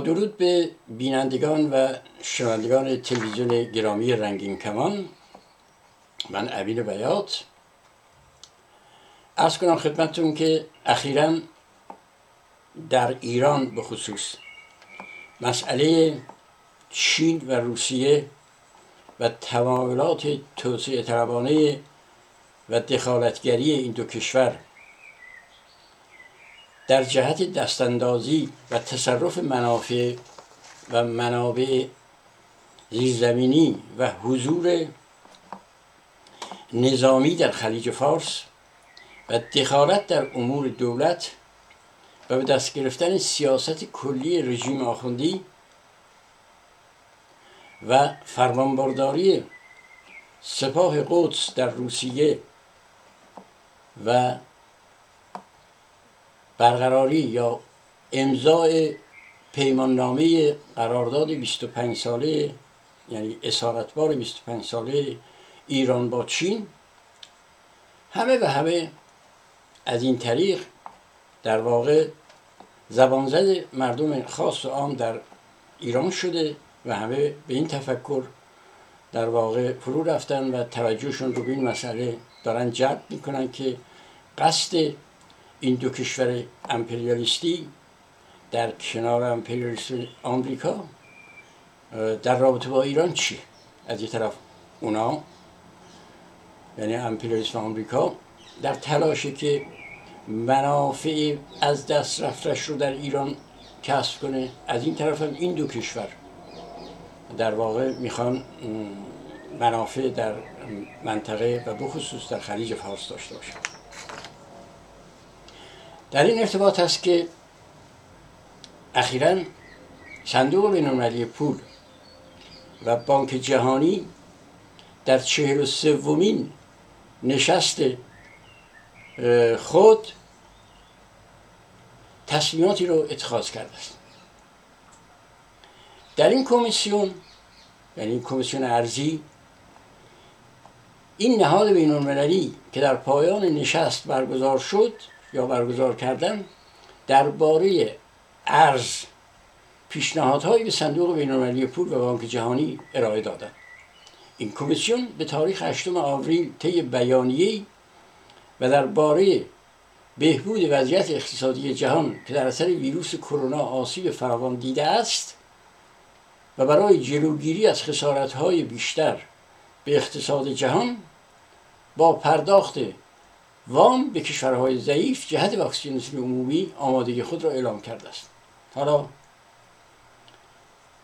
درود به بینندگان و شنوندگان تلویزیون گرامی رنگین کمان. من امین بیات. ارز کنم خدمتتون که اخیرا در ایران به خصوص مسئله چین و روسیه و تمایلات توسعه طلبانه و دخالتگری این دو کشور در جهت دستاندازی و تصرف منافع و منابع زیرزمینی و حضور نظامی در خلیج فارس و دخالت در امور دولت و به دست گرفتن سیاست کلی رژیم آخوندی و فرمانبرداری سپاه قدس در روسیه و برقراری یا امضای پیماننامه قرارداد 25 ساله یعنی اسارتبار 25 ساله ایران با چین همه و همه از این طریق در واقع زبانزد مردم خاص و عام در ایران شده و همه به این تفکر در واقع فرو رفتن و توجهشون رو به این مسئله دارن جلب می‌کنن که قصد این دو کشور امپریالیستی در کنار امپریالیست آمریکا در رابطه با ایران چی؟ از یه طرف اونا یعنی امپریالیسم آمریکا در تلاشه که منافع از دست رفتش رو در ایران کسب کنه. از این طرف هم این دو کشور در واقع می‌خوان منافع در منطقه و بخصوص در خلیج فارس داشته باشن. در این ارتباط هست که اخیرا صندوق بینالمللی پول و بانک جهانی در چهل و سومین نشست خود تصمیماتی رو اتخاذ کرده است. در این کمیسیون یعنی این کمیسیون ارزی این نهاد بین المللی که در پایان نشست برگزار شد یا برگزار کردن درباره ارز پیشنهادهایی به صندوق بین المللی پول و بانک جهانی ارائه دادند این کمیسیون به تاریخ 8 آوریل طی بیانیه و درباره بهبود وضعیت اقتصادی جهان که در اثر ویروس کرونا آسیب فراوان دیده است و برای جلوگیری از خسارت‌های بیشتر به اقتصاد جهان با پرداخت وام به کشورهای ضعیف جهت واکسیناسیون عمومی آمادگی خود را اعلام کرده است. حالا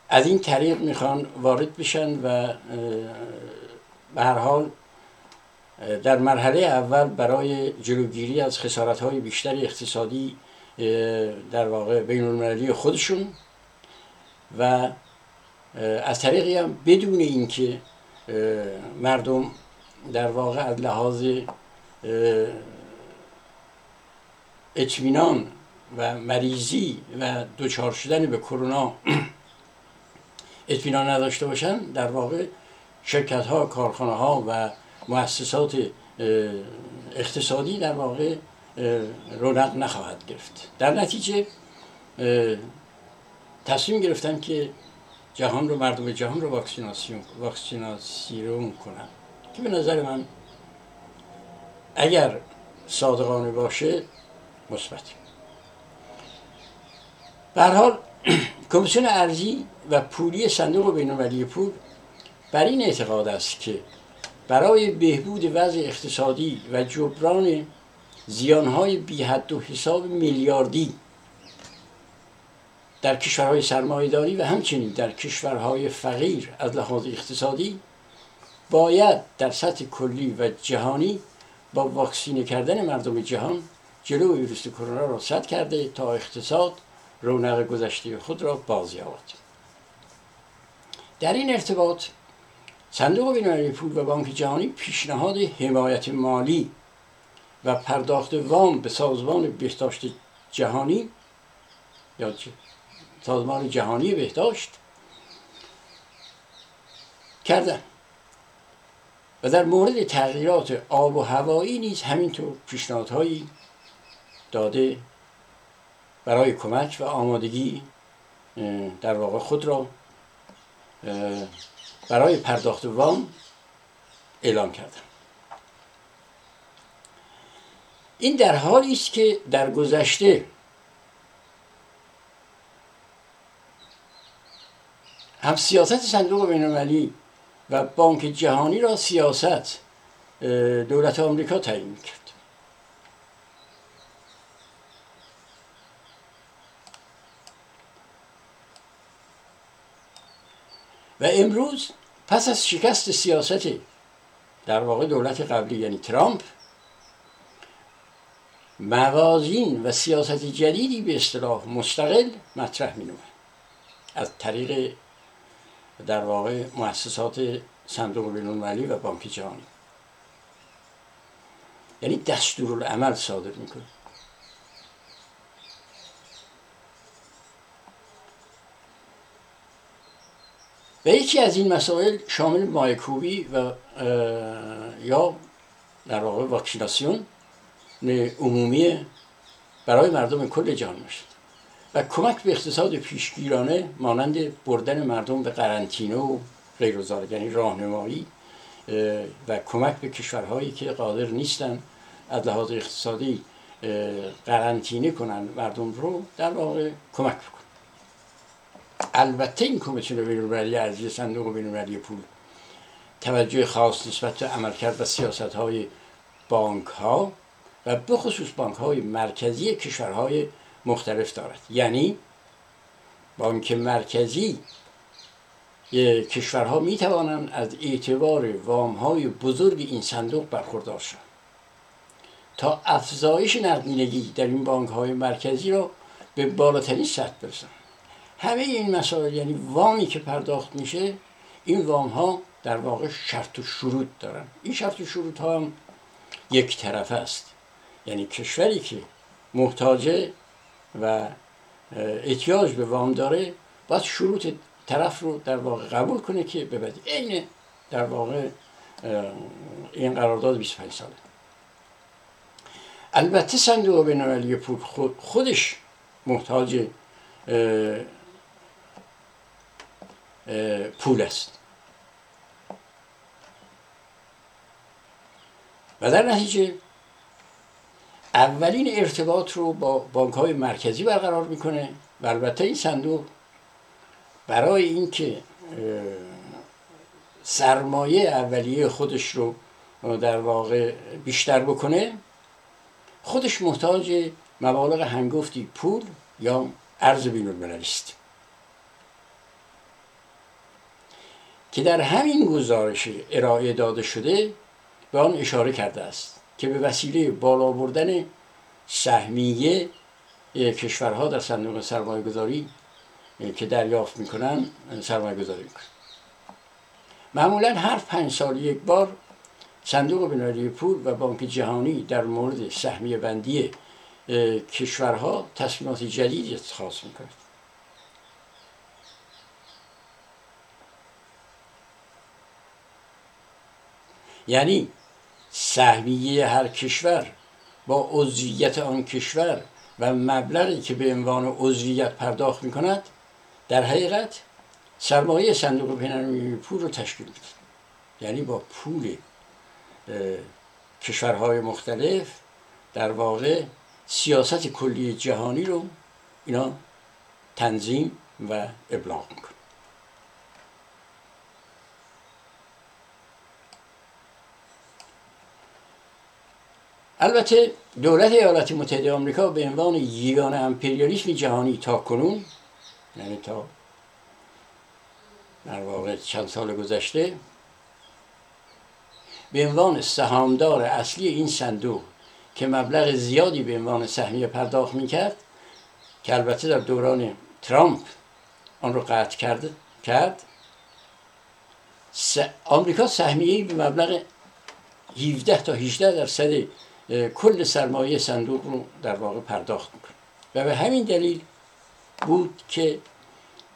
از این طریق می‌خوان وارد بشن و به هر حال در مرحله اول برای جلوگیری از خسارت های بیشتر اقتصادی در واقع بین المللی خودشون و از طریقی هم بدون اینکه مردم در واقع از لحاظ اطمینان و مریضی و دچار شدن به کرونا اطمینان نداشته باشن در واقع شرکت ها کارخانه ها و مؤسسات اقتصادی در واقع رونق نخواهد گرفت. در نتیجه تصمیم گرفتن که جهان رو مردم جهان رو واکسیناسیون واکسیناسیون کنن. که به نظر من اگر صادقانه باشه مثبت به حال کمیسیون ارزی و پولی صندوق بینالمللی پول بر این اعتقاد است که برای بهبود وضع اقتصادی و جبران زیانهای بی حد و حساب میلیاردی در کشورهای سرمایهداری و همچنین در کشورهای فقیر از لحاظ اقتصادی باید در سطح کلی و جهانی با واکسینه کردن مردم جهان جلو ویروس کرونا را سد کرده تا اقتصاد رونق گذشته خود را باز در این ارتباط صندوق بینالمللی پول و بانک جهانی پیشنهاد حمایت مالی و پرداخت وام به سازمان بهداشت جهانی یا سازمان جهانی بهداشت کردن و در مورد تغییرات آب و هوایی نیز همینطور پیشنهادهایی داده برای کمک و آمادگی در واقع خود را برای پرداخت وام اعلام کردن این در حالی است که در گذشته هم سیاست صندوق بینالمللی و بانک جهانی را سیاست دولت آمریکا تعیین کرد. و امروز پس از شکست سیاست در واقع دولت قبلی یعنی ترامپ موازین و سیاست جدیدی به اصطلاح مستقل مطرح می از طریق در واقع مؤسسات صندوق بینالمللی و بانک جهانی. یعنی دستورالعمل صادر می‌کنه. و یکی از این مسائل شامل مایکوبی و یا در واقع واکسیناسیون عمومی برای مردم کل جهان می‌شد و کمک به اقتصاد پیشگیرانه مانند بردن مردم به قرنطینه و غیر یعنی راهنمایی و کمک به کشورهایی که قادر نیستن از لحاظ اقتصادی قرنطینه کنن مردم رو در واقع کمک بکن البته این کمیسیون بینالمللی ارزی صندوق بینالمللی پول توجه خاص نسبت به عملکرد و سیاست های بانک ها و بخصوص بانک های مرکزی کشورهای مختلف دارد. یعنی بانک مرکزی کشورها می توانند از اعتبار وام های بزرگ این صندوق برخوردار شوند. تا افزایش نقدینگی در این بانک های مرکزی را به بالاترین سطح برسند همه این مسائل یعنی وامی که پرداخت میشه این وام ها در واقع شرط و شروط دارن. این شرط و شروط ها هم یک طرف است. یعنی کشوری که محتاجه و احتیاج به وام داره باید شروط طرف رو در واقع قبول کنه که ببده این در واقع این قرارداد 25 ساله. البته صندوق بینالمللی پول خودش محتاج پول است. و در نتیجه اولین ارتباط رو با بانک های مرکزی برقرار می‌کنه و البته این صندوق برای اینکه سرمایه اولیه خودش رو در واقع بیشتر بکنه خودش محتاج مبالغ هنگفتی پول یا ارز بین است. که در همین گزارش ارائه داده شده به آن اشاره کرده است. که به وسیله بالا بردن سهمیه کشورها در صندوق سرمایه گذاری که دریافت می‌کنن سرمایه گذاری می‌کنن. معمولا هر پنج سال یک بار صندوق بینالمللی پول و بانک جهانی در مورد سهمیه بندی کشورها تصمیمات جدیدی اتخاذ می‌کنند یعنی سهمیه هر کشور با عضویت آن کشور و مبلغی که به عنوان عضویت پرداخت می کند در حقیقت سرمایه صندوق بینالمللی پول رو تشکیل میده یعنی با پول کشورهای مختلف در واقع سیاست کلی جهانی رو اینا تنظیم و ابلاغ می‌کنه البته دولت ایالات متحده آمریکا به عنوان یگان امپریالیسم جهانی تا کنون یعنی تا در واقع چند سال گذشته به عنوان سهامدار اصلی این صندوق که مبلغ زیادی به عنوان سهمیه پرداخت می‌کرد که البته در دوران ترامپ آن رو قطع کرد کرد آمریکا سهمیه به مبلغ 17 تا 18 درصد کل سرمایه صندوق رو در واقع پرداخت می‌کنه. و به همین دلیل بود که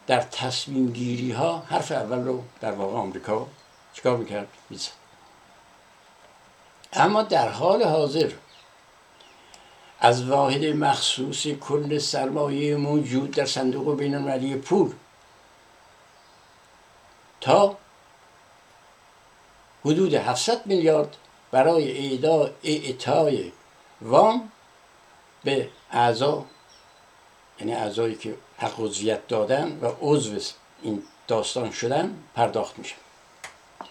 در تصمیم گیری ها حرف اول رو در واقع آمریکا چیکار می‌کرد؟ می‌زد. اما در حال حاضر از واحد مخصوص کل سرمایه موجود در صندوق بین المللی پول تا حدود 700 میلیارد برای اعطای وام به اعضا یعنی اعضایی که حق دادن و عضو این داستان شدن پرداخت میشه.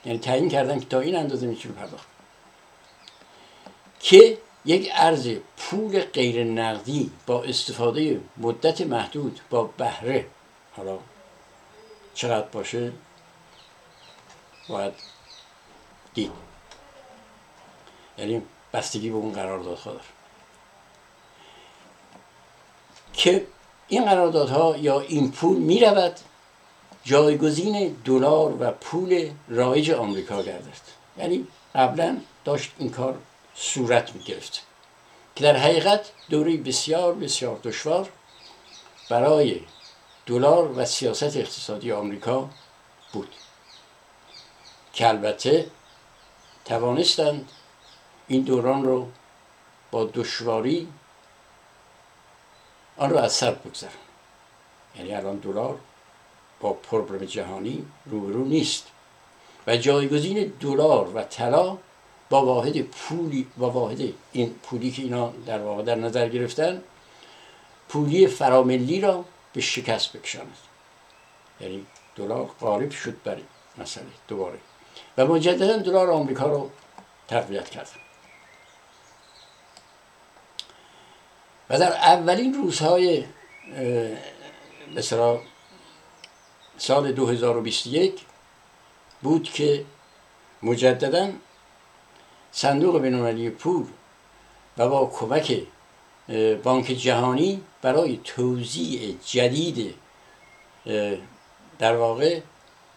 یعنی تعیین کردن که تا این اندازه می‌تونه پرداخت که یک ارز پول غیر نقدی با استفاده مدت محدود با بهره حالا چقدر باشه؟ باید دید. یعنی بستگی به اون قرارداد داره. که این قراردادها یا این پول می جایگزین دلار و پول رایج آمریکا گردد. یعنی قبلا داشت این کار صورت می گرفت که در حقیقت دوری بسیار بسیار دشوار برای دلار و سیاست اقتصادی آمریکا بود. که البته توانستند این دوران رو با دشواری آن رو از سر بگذارن یعنی الان دلار با پربرم جهانی روبرو نیست. و جایگزین دلار و طلا با واحد پولی با واحد این پولی که اینا در واقع در نظر گرفتن پولی فراملی را به شکست بکشاند. یعنی دلار غالب شد بر مسئله دوباره. و مجددا دلار آمریکا رو تقویت کرد و در اولین روزهای مثلا سال 2021 بود که مجددا صندوق بینالمللی پول و با کمک بانک جهانی برای توزیع جدید در واقع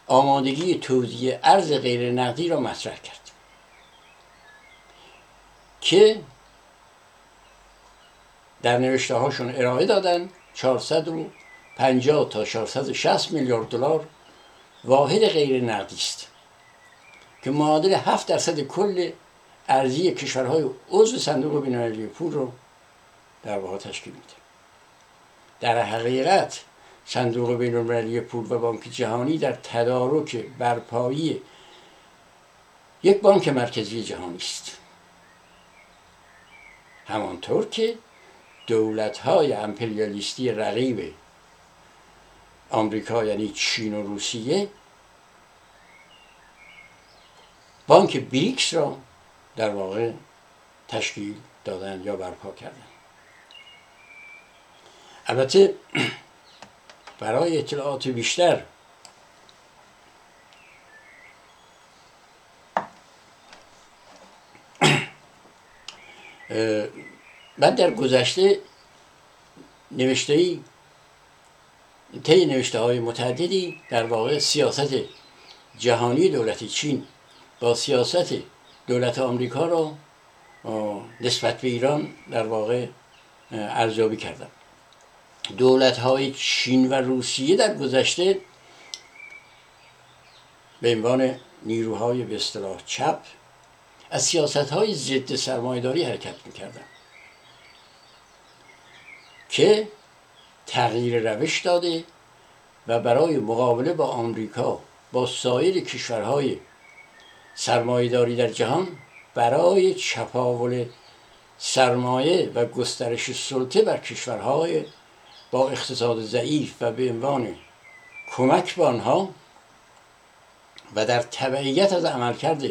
آمادگی توزیع ارز غیر نقدی را مطرح کرد که در نوشته هاشون ارائه دادن 450 تا 460 میلیارد دلار واحد غیر نقدی است که معادل 7 درصد کل ارزی کشورهای عضو صندوق بینالمللی پول رو در واقع تشکیل میده. در حقیقت صندوق بینالمللی پول و بانک جهانی در تدارک برپایی یک بانک مرکزی جهانی است. همانطور که دولت های امپریالیستی رقیب آمریکا یعنی چین و روسیه. بانک بریکس را در واقع تشکیل دادن یا برپا کردن. البته برای اطلاعات بیشتر من در گذشته نوشته ای طی نوشته های متعددی در واقع سیاست جهانی دولت چین با سیاست دولت آمریکا را نسبت به ایران در واقع ارزیابی کردم دولت های چین و روسیه در گذشته به عنوان نیروهای به اصطلاح چپ از سیاست های ضد سرمایهداری حرکت می‌کردن که تغییر روش داده و برای مقابله با آمریکا با سایر کشورهای سرمایهداری در جهان برای چپاول سرمایه و گسترش سلطه بر کشورهای با اقتصاد ضعیف و به عنوان کمک به آنها و در تبعیت از عملکرد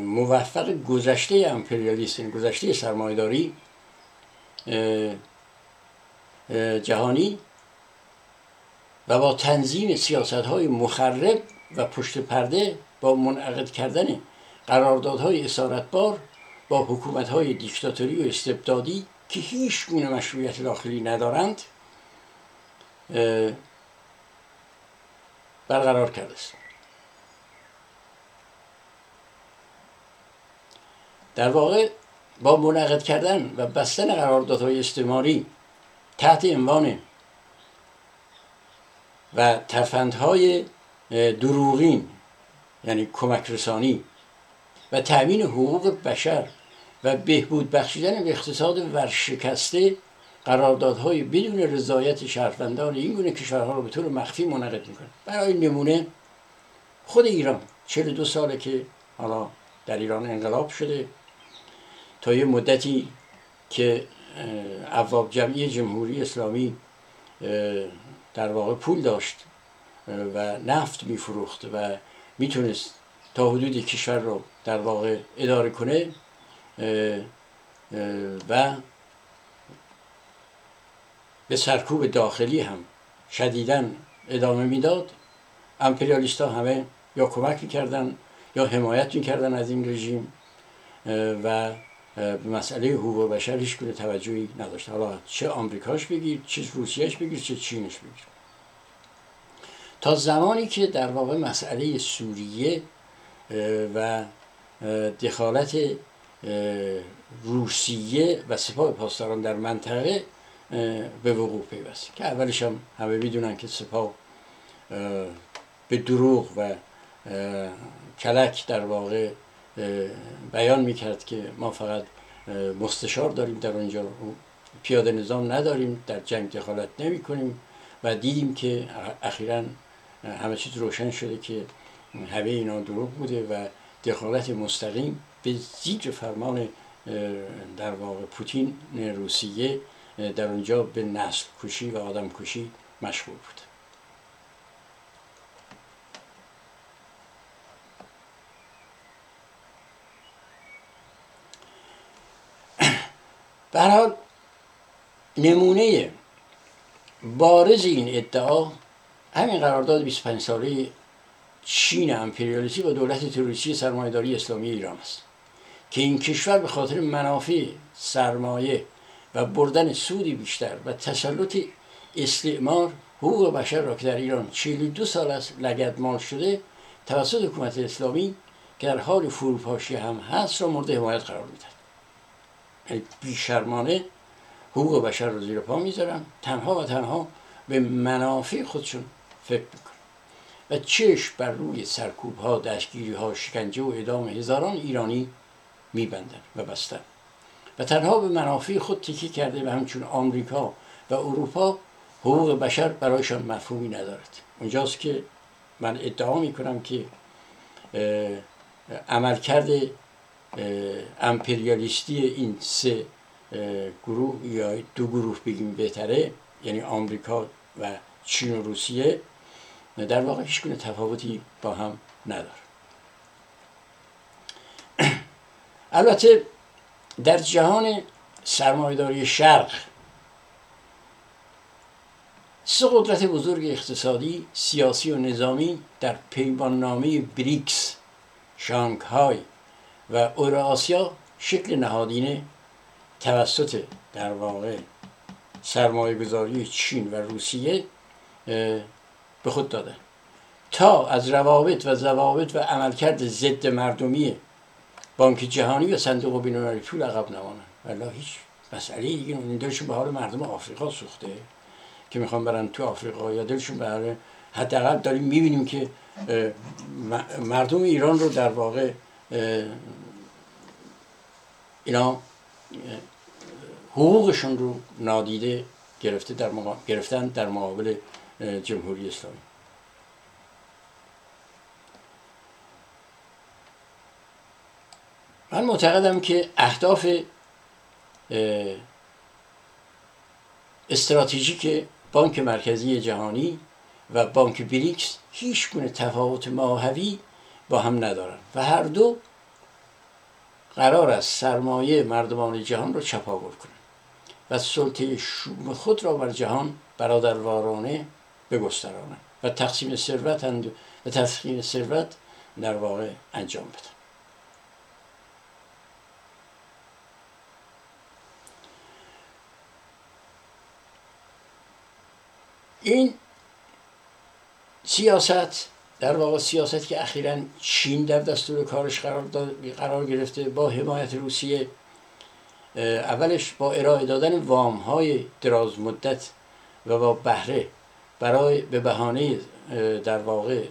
موفق گذشته امپریالیسم گذشته سرمایهداری جهانی و با تنظیم سیاست های مخرب و پشت پرده با منعقد کردن قراردادهای اسارتبار با حکومت های دیکتاتوری و استبدادی که هیچ گونه مشروعیت داخلی ندارند برقرار کرده است. در واقع با منعقد کردن و بستن قراردادهای استعماری تحت عنوان و ترفندهای دروغین یعنی کمک رسانی و تأمین حقوق بشر و بهبود بخشیدن به اقتصاد ورشکسته قراردادهای بدون رضایت شهروندان این گونه کشورها رو به طور مخفی منعقد می‌کنه. برای نمونه خود ایران 42 ساله که حالا در ایران انقلاب شده تا یه مدتی که عواب جمعی جمهوری اسلامی در واقع پول داشت و نفت میفروخت و می‌تونست تا حدود کشور رو در واقع اداره کنه و به سرکوب داخلی هم شدیدا ادامه می‌داد. امپریالیست ها همه یا کمک می‌کردن یا حمایت می‌کردن از این رژیم و به مسئله حقوق بشر هیچ گونه توجهی نداشت. حالا چه آمریکاش بگیر چه روسیهش بگیر چه چینش بگیر. تا زمانی که در واقع مسئله سوریه و دخالت روسیه و سپاه پاسداران در منطقه به وقوع پیوست که اولش هم همه می‌دونن که سپاه به دروغ و کلک در واقع بیان می‌کرد که ما فقط مستشار داریم در اونجا. پیاده نظام نداریم در جنگ دخالت نمی کنیم و دیدیم که اخیرا همه چیز روشن شده که همه اینا دروغ بوده و دخالت مستقیم به زیر فرمان در واقع پوتین روسیه در اونجا به نسل کشی و آدم کشی مشغول بود. حال نمونه بارز این ادعا همین قرارداد 25 ساله چین امپریالیستی با دولت تروریستی سرمایهداری اسلامی ایران است که این کشور به خاطر منافع سرمایه و بردن سودی بیشتر و تسلط استعمار حقوق بشر را که در ایران 42 سال است لگدمال شده توسط حکومت اسلامی که در حال فروپاشی هم هست را مورد حمایت قرار می‌دهد. بیشرمانه حقوق بشر رو زیر پا می‌ذارن تنها و تنها به منافع خودشون فکر می‌کنن و چشم بر روی سرکوب ها دستگیری ها شکنجه و ادام هزاران ایرانی میبندن و بستن. و تنها به منافع خود تکی کرده و همچون آمریکا و اروپا حقوق بشر برایشان مفهومی ندارد. اونجاست که من ادعا می‌کنم که عملکرد امپریالیستی این سه گروه یا دو گروه بگیم بهتره یعنی آمریکا و چین و روسیه در واقع هیچ گونه تفاوتی با هم نداره. البته در جهان سرمایداری شرق سه قدرت بزرگ اقتصادی، سیاسی و نظامی در پیمان نامه بریکس، شانگهای و اوراسیا شکل نهادینه توسط در واقع سرمایه گذاری چین و روسیه به خود دادن. تا از روابط و ضوابط و عملکرد ضد مردمی بانک جهانی و صندوق بینالمللی پول عقب نمانن والله هیچ مسئله دیگه دلشون به حال مردم آفریقا سوخته که می‌خوان برن تو آفریقا یا دلشون به حال حداقل داریم می‌بینیم که مردم ایران رو در واقع اینا حقوقشون رو نادیده گرفته در گرفتن در مقابل جمهوری اسلامی. من معتقدم که اهداف استراتژیک بانک مرکزی جهانی و بانک بریکس هیچ گونه تفاوت ماهوی با هم ندارن. و هر دو قرار است سرمایه مردمان جهان را چپاول کنند و سلطه شوم خود را بر جهان برادروارانه بگسترانند و تقسیم ثروت و تسخیر ثروت در واقع انجام بدن. این سیاست در واقع سیاست که اخیرا چین در دستور کارش قرار, قرار گرفته با حمایت روسیه اولش با ارائه دادن وام های دراز مدت و با بهره برای به بهانه در واقع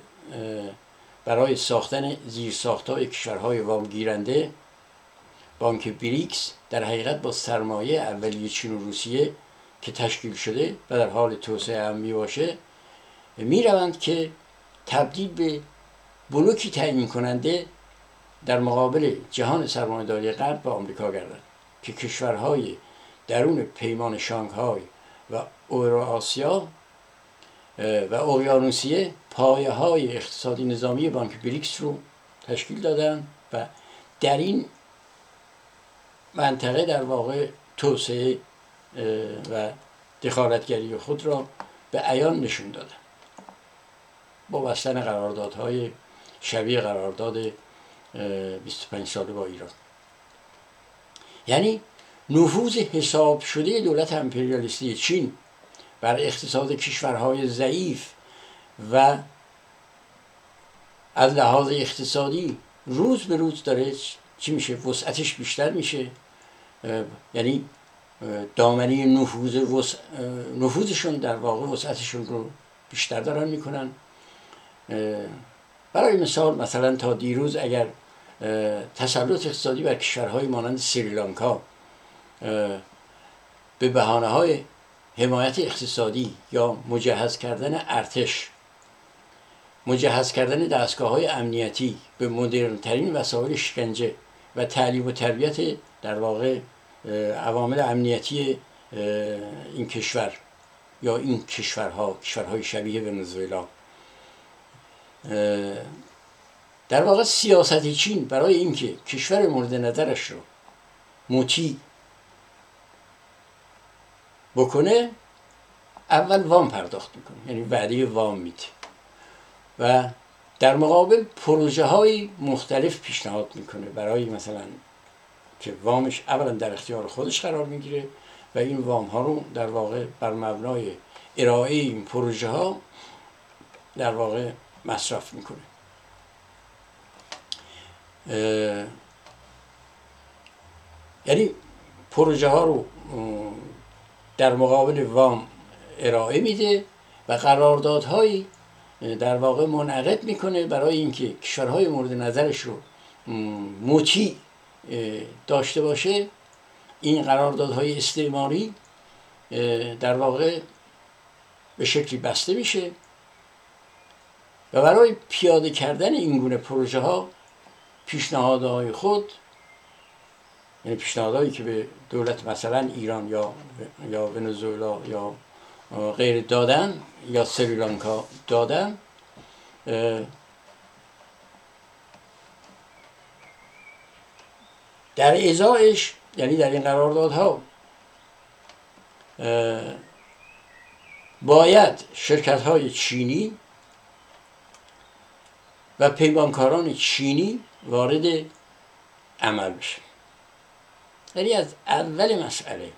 برای ساختن زیر های کشورهای وام گیرنده بانک بریکس در حقیقت با سرمایه اولیه چین و روسیه که تشکیل شده و در حال توسعه هم می باشه می روند که تبدیل به بلوکی تعیین کننده در مقابل جهان سرمایهداری غرب و آمریکا گردند که کشورهای درون پیمان شانگهای و اورو آسیا و اقیانوسیه پایه های اقتصادی نظامی بانک بریکس رو تشکیل دادن و در این منطقه در واقع توسعه و دخالتگری خود را به عیان نشون دادن. با بستن قراردادهای شبیه قرارداد 25 ساله با ایران. یعنی نفوذ حساب شده دولت امپریالیستی چین بر اقتصاد کشورهای ضعیف و از لحاظ اقتصادی روز به روز داره چی میشه؟ وسعتش بیشتر میشه. یعنی دامنه نفوذ نفوذشون در واقع وسعتشون رو بیشتر دارن می‌کنن. برای مثال مثلا تا دیروز اگر تسلط اقتصادی بر کشورهای مانند سریلانکا به بحانه های حمایت اقتصادی یا مجهز کردن ارتش مجهز کردن دستگاه های امنیتی به مدرنترین وسایل شکنجه و تعلیم و تربیت در واقع عوامل امنیتی این کشور یا این کشورها کشورهای شبیه ونزوئلا. در واقع سیاست چین برای اینکه کشور مورد نظرش رو مطیع بکنه اول وام پرداخت می‌کنه. یعنی وعده وام میده. و در مقابل پروژه های مختلف پیشنهاد می‌کنه برای مثلا که وامش اولا در اختیار خودش قرار می‌گیره و این وام ها رو در واقع بر مبنای ارائه این پروژه ها در واقع مصرف می‌کنه. یعنی پروژه ها رو در مقابل وام ارائه میده و قراردادهایی در واقع منعقد می‌کنه برای اینکه کشورهای مورد نظرش رو مطیع داشته باشه. این قراردادهای استعماری در واقع به شکلی بسته میشه. و برای پیاده کردن این گونه پروژه ها پیشنهادهای خود یعنی پیشنهادهایی که به دولت مثلا ایران یا یا ونزوئلا یا غیر دادن یا سریلانکا دادن در ازایش یعنی در این قراردادها باید شرکت های چینی و پیمانکاران چینی وارد عمل بشه یعنی از اول مسئله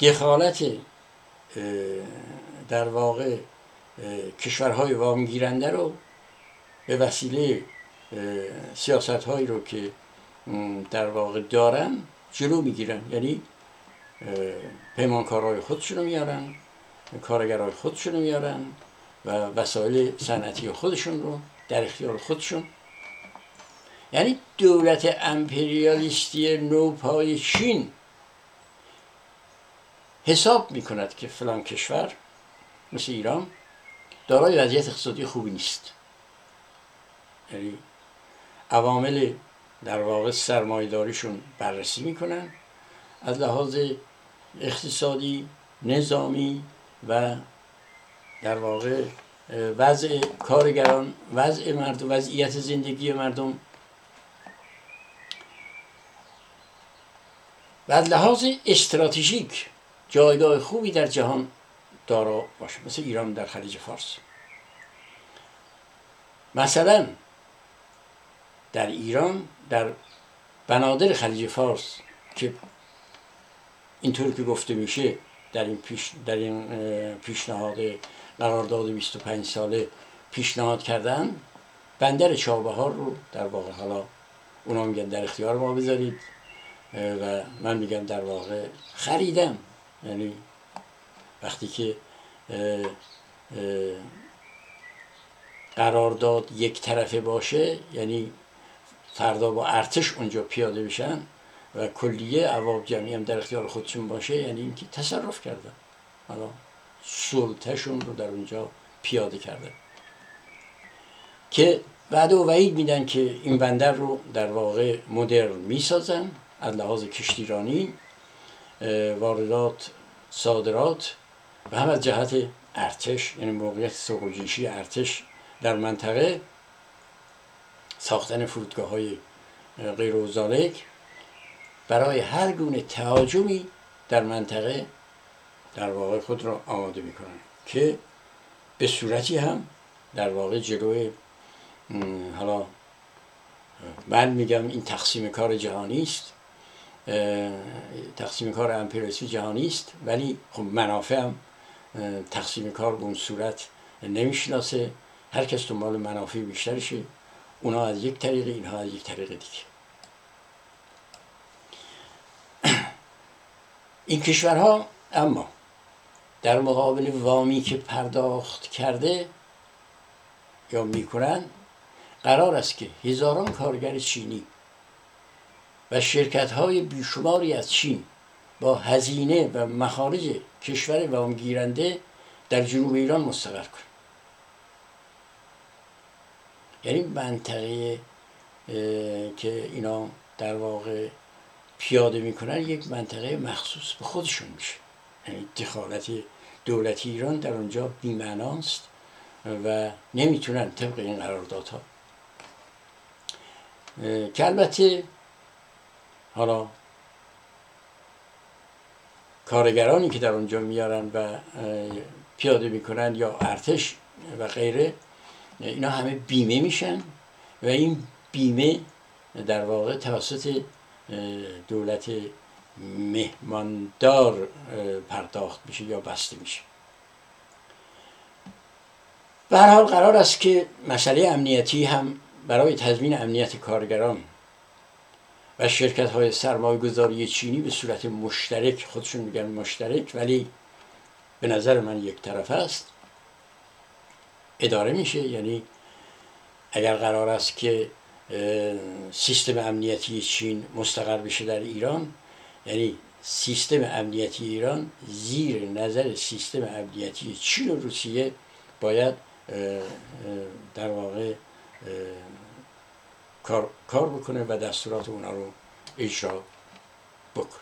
دخالت در واقع کشورهای وامگیرنده رو به وسیله سیاست هایی رو که در واقع دارن جلو می‌گیرن. یعنی پیمانکارهای خودشونو میارن کارگرهای خودشونو میارن. و وسایل صنعتی خودشون رو در اختیار خودشون. یعنی دولت امپریالیستی نوپای چین حساب می‌کند که فلان کشور مثل ایران دارای وضعیت اقتصادی خوبی نیست. یعنی عوامل در واقع سرمایداریشون بررسی می‌کنن. از لحاظ اقتصادی نظامی و در واقع وضع کارگران وضع مردم وضعیت زندگی مردم. و لحاظ استراتژیک جایگاه خوبی در جهان دارا باشه. مثل ایران در خلیج فارس. مثلا در ایران در بنادر خلیج فارس که اینطور که گفته میشه در این, پیش در این پیشنهاد قرارداد 25 ساله پیشنهاد کردن. بندر چابهار رو در واقع حالا اونا میگن در اختیار ما بذارید و من میگم در واقع خریدم. یعنی وقتی که قرارداد یک طرفه باشه یعنی فردا با ارتش اونجا پیاده بشن و کلیه عواب جمعی هم در اختیار خودشون باشه یعنی اینکه تصرف کردن. حالا سلطهشون رو در اونجا پیاده کردن. که بعد و وعید میدن که این بندر رو در واقع مدرن می‌سازن از لحاظ کشتیرانی واردات صادرات و هم از جهت ارتش یعنی موقعیت سقوجیشی ارتش در منطقه ساختن فرودگاه های غیر برای هر گونه تهاجمی در منطقه در واقع خود را آماده می‌کنن که به صورتی هم در واقع جلوی حالا من میگم این تقسیم کار جهانی است تقسیم کار امپریالیسم جهانی است ولی خب منافع هم تقسیم کار به اون صورت نمی‌شناسه. هر کس دنبال منافع بیشترشه اونا از یک طریق اینها از یک طریق دیگه. این کشورها اما در مقابل وامی که پرداخت کرده یا می‌کنن قرار است که هزاران کارگر چینی و شرکت های بیشماری از چین با هزینه و مخارج کشور وامگیرنده در جنوب ایران مستقر کنند. یعنی منطقه که اینا در واقع پیاده می‌کنن یک منطقه مخصوص به خودشون میشه. یعنی دخالت دولتی ایران در اونجا بیمعناست و نمی‌تونن طبق این قراردادها. که البته حالا کارگرانی که در اونجا میارن و پیاده می‌کنن یا ارتش و غیره اینا همه بیمه میشن و این بیمه در واقع توسط دولت مهماندار پرداخت میشه یا بسته میشه. به هر حال قرار است که مسئله امنیتی هم برای تضمین امنیت کارگران و شرکت های سرمایه گذاری چینی به صورت مشترک خودشون میگن مشترک ولی به نظر من یک طرف است اداره میشه. یعنی اگر قرار است که سیستم امنیتی چین مستقر بشه در ایران یعنی سیستم امنیتی ایران زیر نظر سیستم امنیتی چین و روسیه باید در واقع کار, کار بکنه و دستورات اونا رو اجرا بکنه.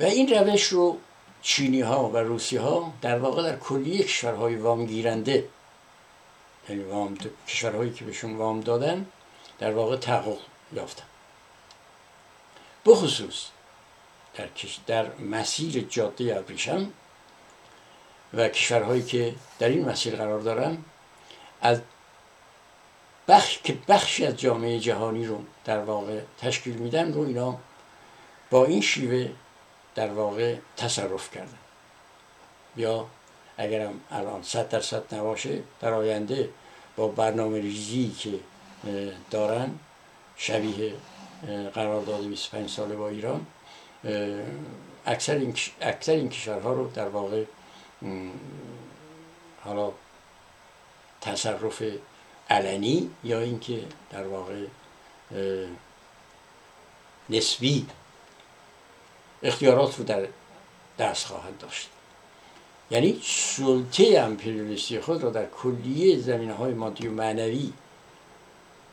و این روش رو چینی ها و روسی ها در واقع در کلیه کشورهای وام گیرنده یعنی وام کشورهایی که بهشون وام دادن در واقع تحقق یافتن. بخصوص در, در مسیر جاده ابریشم و کشورهایی که در این مسیر قرار دارن از بخش که بخشی از جامعه جهانی رو در واقع تشکیل میدن رو اینا با این شیوه در واقع تصرف کردن. یا اگرم الان صد درصد نباشه در آینده با برنامه ریزی که دارن شبیه قرارداد 25 ساله با ایران اکثر این, اکثر این کشورها رو در واقع حالا تصرف علنی یا اینکه در واقع نسبی اختیارات رو در دست خواهد داشت. یعنی سلطه امپریالیستی خود را در کلیه زمینه های مادی و معنوی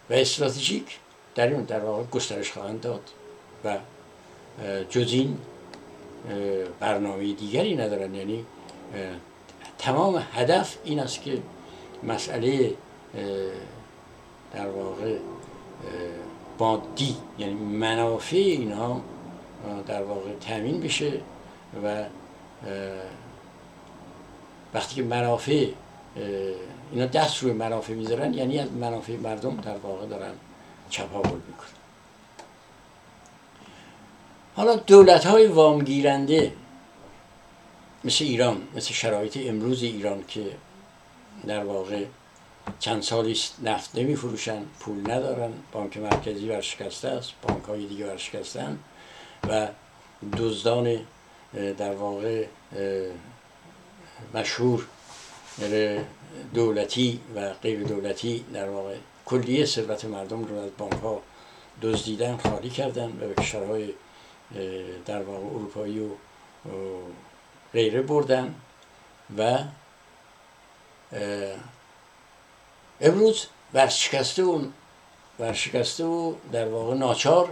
و استراتژیک در این در واقع گسترش خواهند داد و جز این برنامه دیگری ندارن. یعنی تمام هدف این است که مسئله در واقع مادی یعنی منافع اینها در واقع تامین بشه و وقتی که منافع اینا دست روی منافع می‌ذارن یعنی از منافع مردم در واقع دارن چپاول می‌کنن. حالا دولت های وامگیرنده مثل ایران مثل شرایط امروز ایران که در واقع چند سالی نفت نمی فروشن پول ندارن بانک مرکزی ورشکسته است بانک های دیگه ورشکستن و دزدان در واقع مشهور دولتی و غیر دولتی در واقع. کلیه ثروت مردم رو از بانک ها دزدیدن خالی کردن و به کشورهای در واقع اروپایی و غیره بردن و امروز ورشکسته و ورشکسته و در واقع ناچار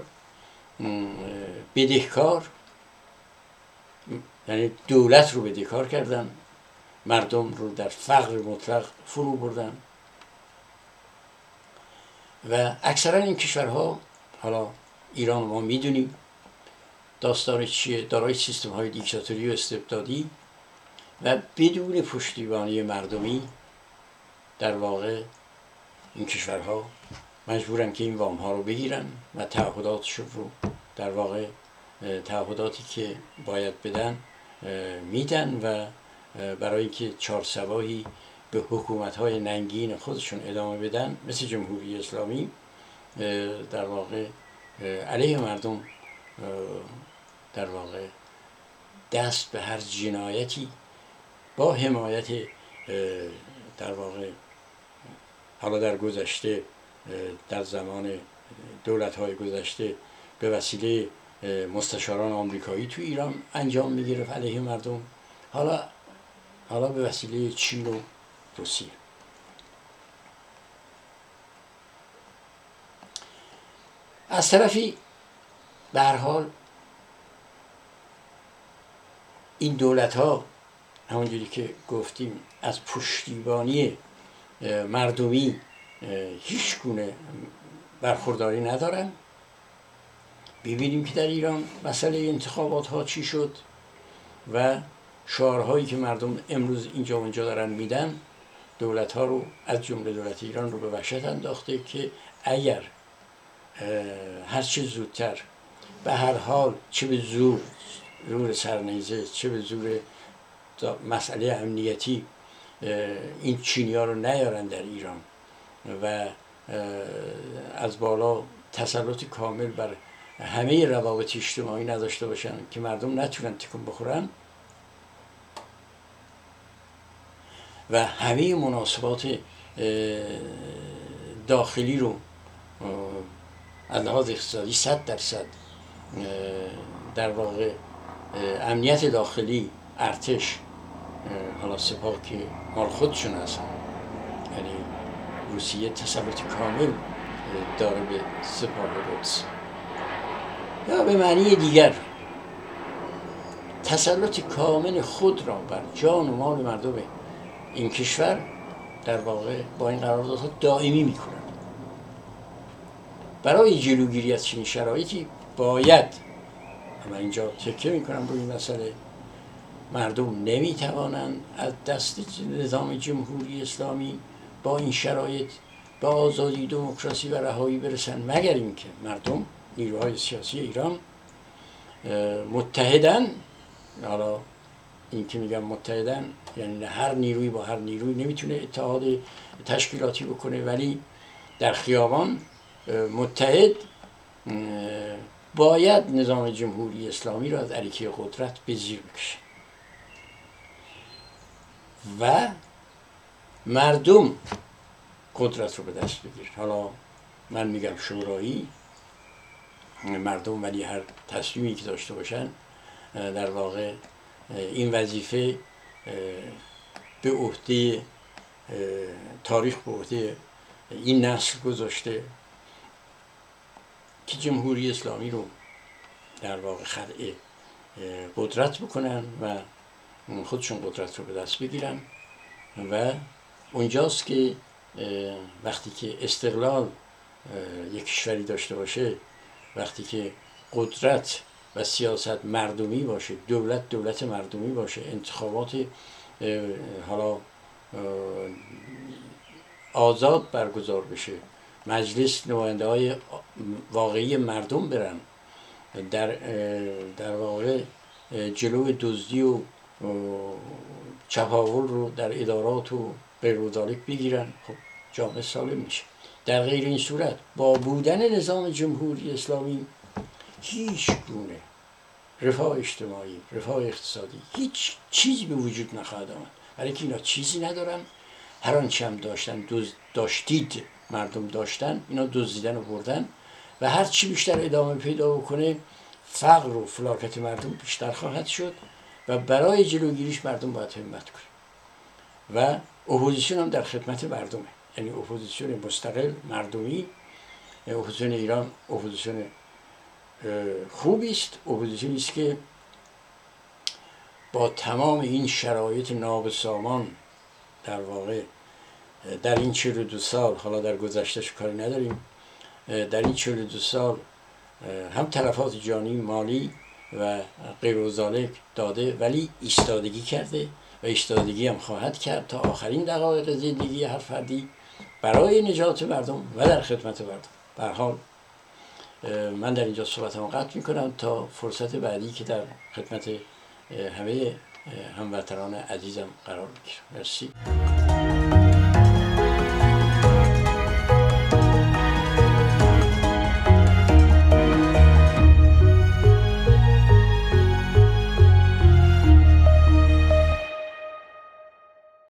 بدهکار یعنی دولت رو بدهکار کردن. مردم رو در فقر مطلق فرو بردن. و اکثرا این کشورها حالا ایران ما می‌دونیم داستان چیه دارای سیستم های دیکتاتوری و استبدادی و بدون پشتیبانی مردمی در واقع این کشورها مجبورن که این وام ها رو بگیرن و تعهداتشون رو در واقع تعهداتی که باید بدن میدن و برای اینکه چهار سواهی به حکومت های ننگین خودشون ادامه بدن مثل جمهوری اسلامی در واقع علیه مردم در واقع دست به هر جنایتی با حمایت در واقع حالا در گذشته در زمان دولت های گذشته به وسیله مستشاران آمریکایی تو ایران انجام می‌گرفت علیه مردم. حالا حالا به وسیله چین و روسیه از طرفی به حال این دولت ها همونجوری که گفتیم از پشتیبانی مردمی هیچ گونه برخورداری ندارن ببینیم که در ایران مسئله انتخابات ها چی شد و شعارهایی که مردم امروز اینجا و اونجا دارن میدن دولت ها رو از جمله دولت ایران رو به وحشت انداخته که اگر هر چه زودتر به هر حال چه به زور زور سرنیزه چه به زور مسئله امنیتی این چینی ها رو نیارن در ایران و از بالا تسلط کامل بر همه روابط اجتماعی نداشته باشن که مردم نتونن تکون بخورن و همه مناسبات داخلی رو از لحاظ اقتصادی صد درصد در واقع امنیت داخلی ارتش حالا سپاه که مال خودشون هستن. یعنی روسیه تسلط کامل داره به سپاه قدس یا به معنی دیگر تسلط کامل خود را بر جان و مال مردم این کشور در واقع با این قراردادها دائمی می‌کنن برای جلوگیری از چنین شرایطی باید من اینجا تکه می‌کنم روی مسئله. مردم نمی‌توانند از دست نظام جمهوری اسلامی با این شرایط به آزادی دموکراسی و رهایی برسن مگر اینکه مردم نیروهای سیاسی ایران متحدن حالا این که میگم متحدن یعنی هر نیروی با هر نیروی نمی‌تونه اتحاد تشکیلاتی بکنه. ولی در خیابان متحد باید نظام جمهوری اسلامی را از علیکه قدرت به زیر بکشه. و مردم قدرت رو به دست بگیر حالا من میگم شورایی مردم ولی هر تصمیمی که داشته باشن در واقع این وظیفه به عهده تاریخ به عهده این نسل گذاشته که جمهوری اسلامی رو در واقع خدعه قدرت بکنن و خودشون قدرت رو به دست بگیرن و اونجاست که وقتی که استقلال یک کشوری داشته باشه وقتی که قدرت و سیاست مردمی باشه دولت دولت مردمی باشه انتخابات حالا آزاد برگزار بشه مجلس نماینده های واقعی مردم برن. در, در واقع جلو دزدی و چپاول رو در ادارات و غیر بگیرن. خب جامعه سالم میشه. در غیر این صورت با بودن نظام جمهوری اسلامی هیچ گونه رفاه اجتماعی رفاه اقتصادی هیچ چیزی به وجود نخواهد آمد. برای که اینا چیزی ندارن. هر آنچه هم داشتن داشتید مردم داشتن اینا دزدیدن و بردن و هر چی بیشتر ادامه پیدا بکنه فقر و فلاکت مردم بیشتر خواهد شد و برای جلوگیریش مردم باید همت کنه. و اپوزیسیون هم در خدمت مردمه. یعنی اپوزیسیون مستقل مردمی. اپوزیسیون ایران اپوزیسیون خوبی است. اپوزیسیونی است که با تمام این شرایط نابسامان در واقع در این چهل دو سال حالا در گذشتهش کاری نداریم در این چهل دو سال هم تلفات جانی مالی و غیر داده ولی ایستادگی کرده و ایستادگی هم خواهد کرد تا آخرین دقایق زندگی هر فردی برای نجات مردم و در خدمت مردم. به حال من در اینجا صحبتمو قطع می‌کنم تا فرصت بعدی که در خدمت همه هموطنان عزیزم قرار بگیرم. مرسی.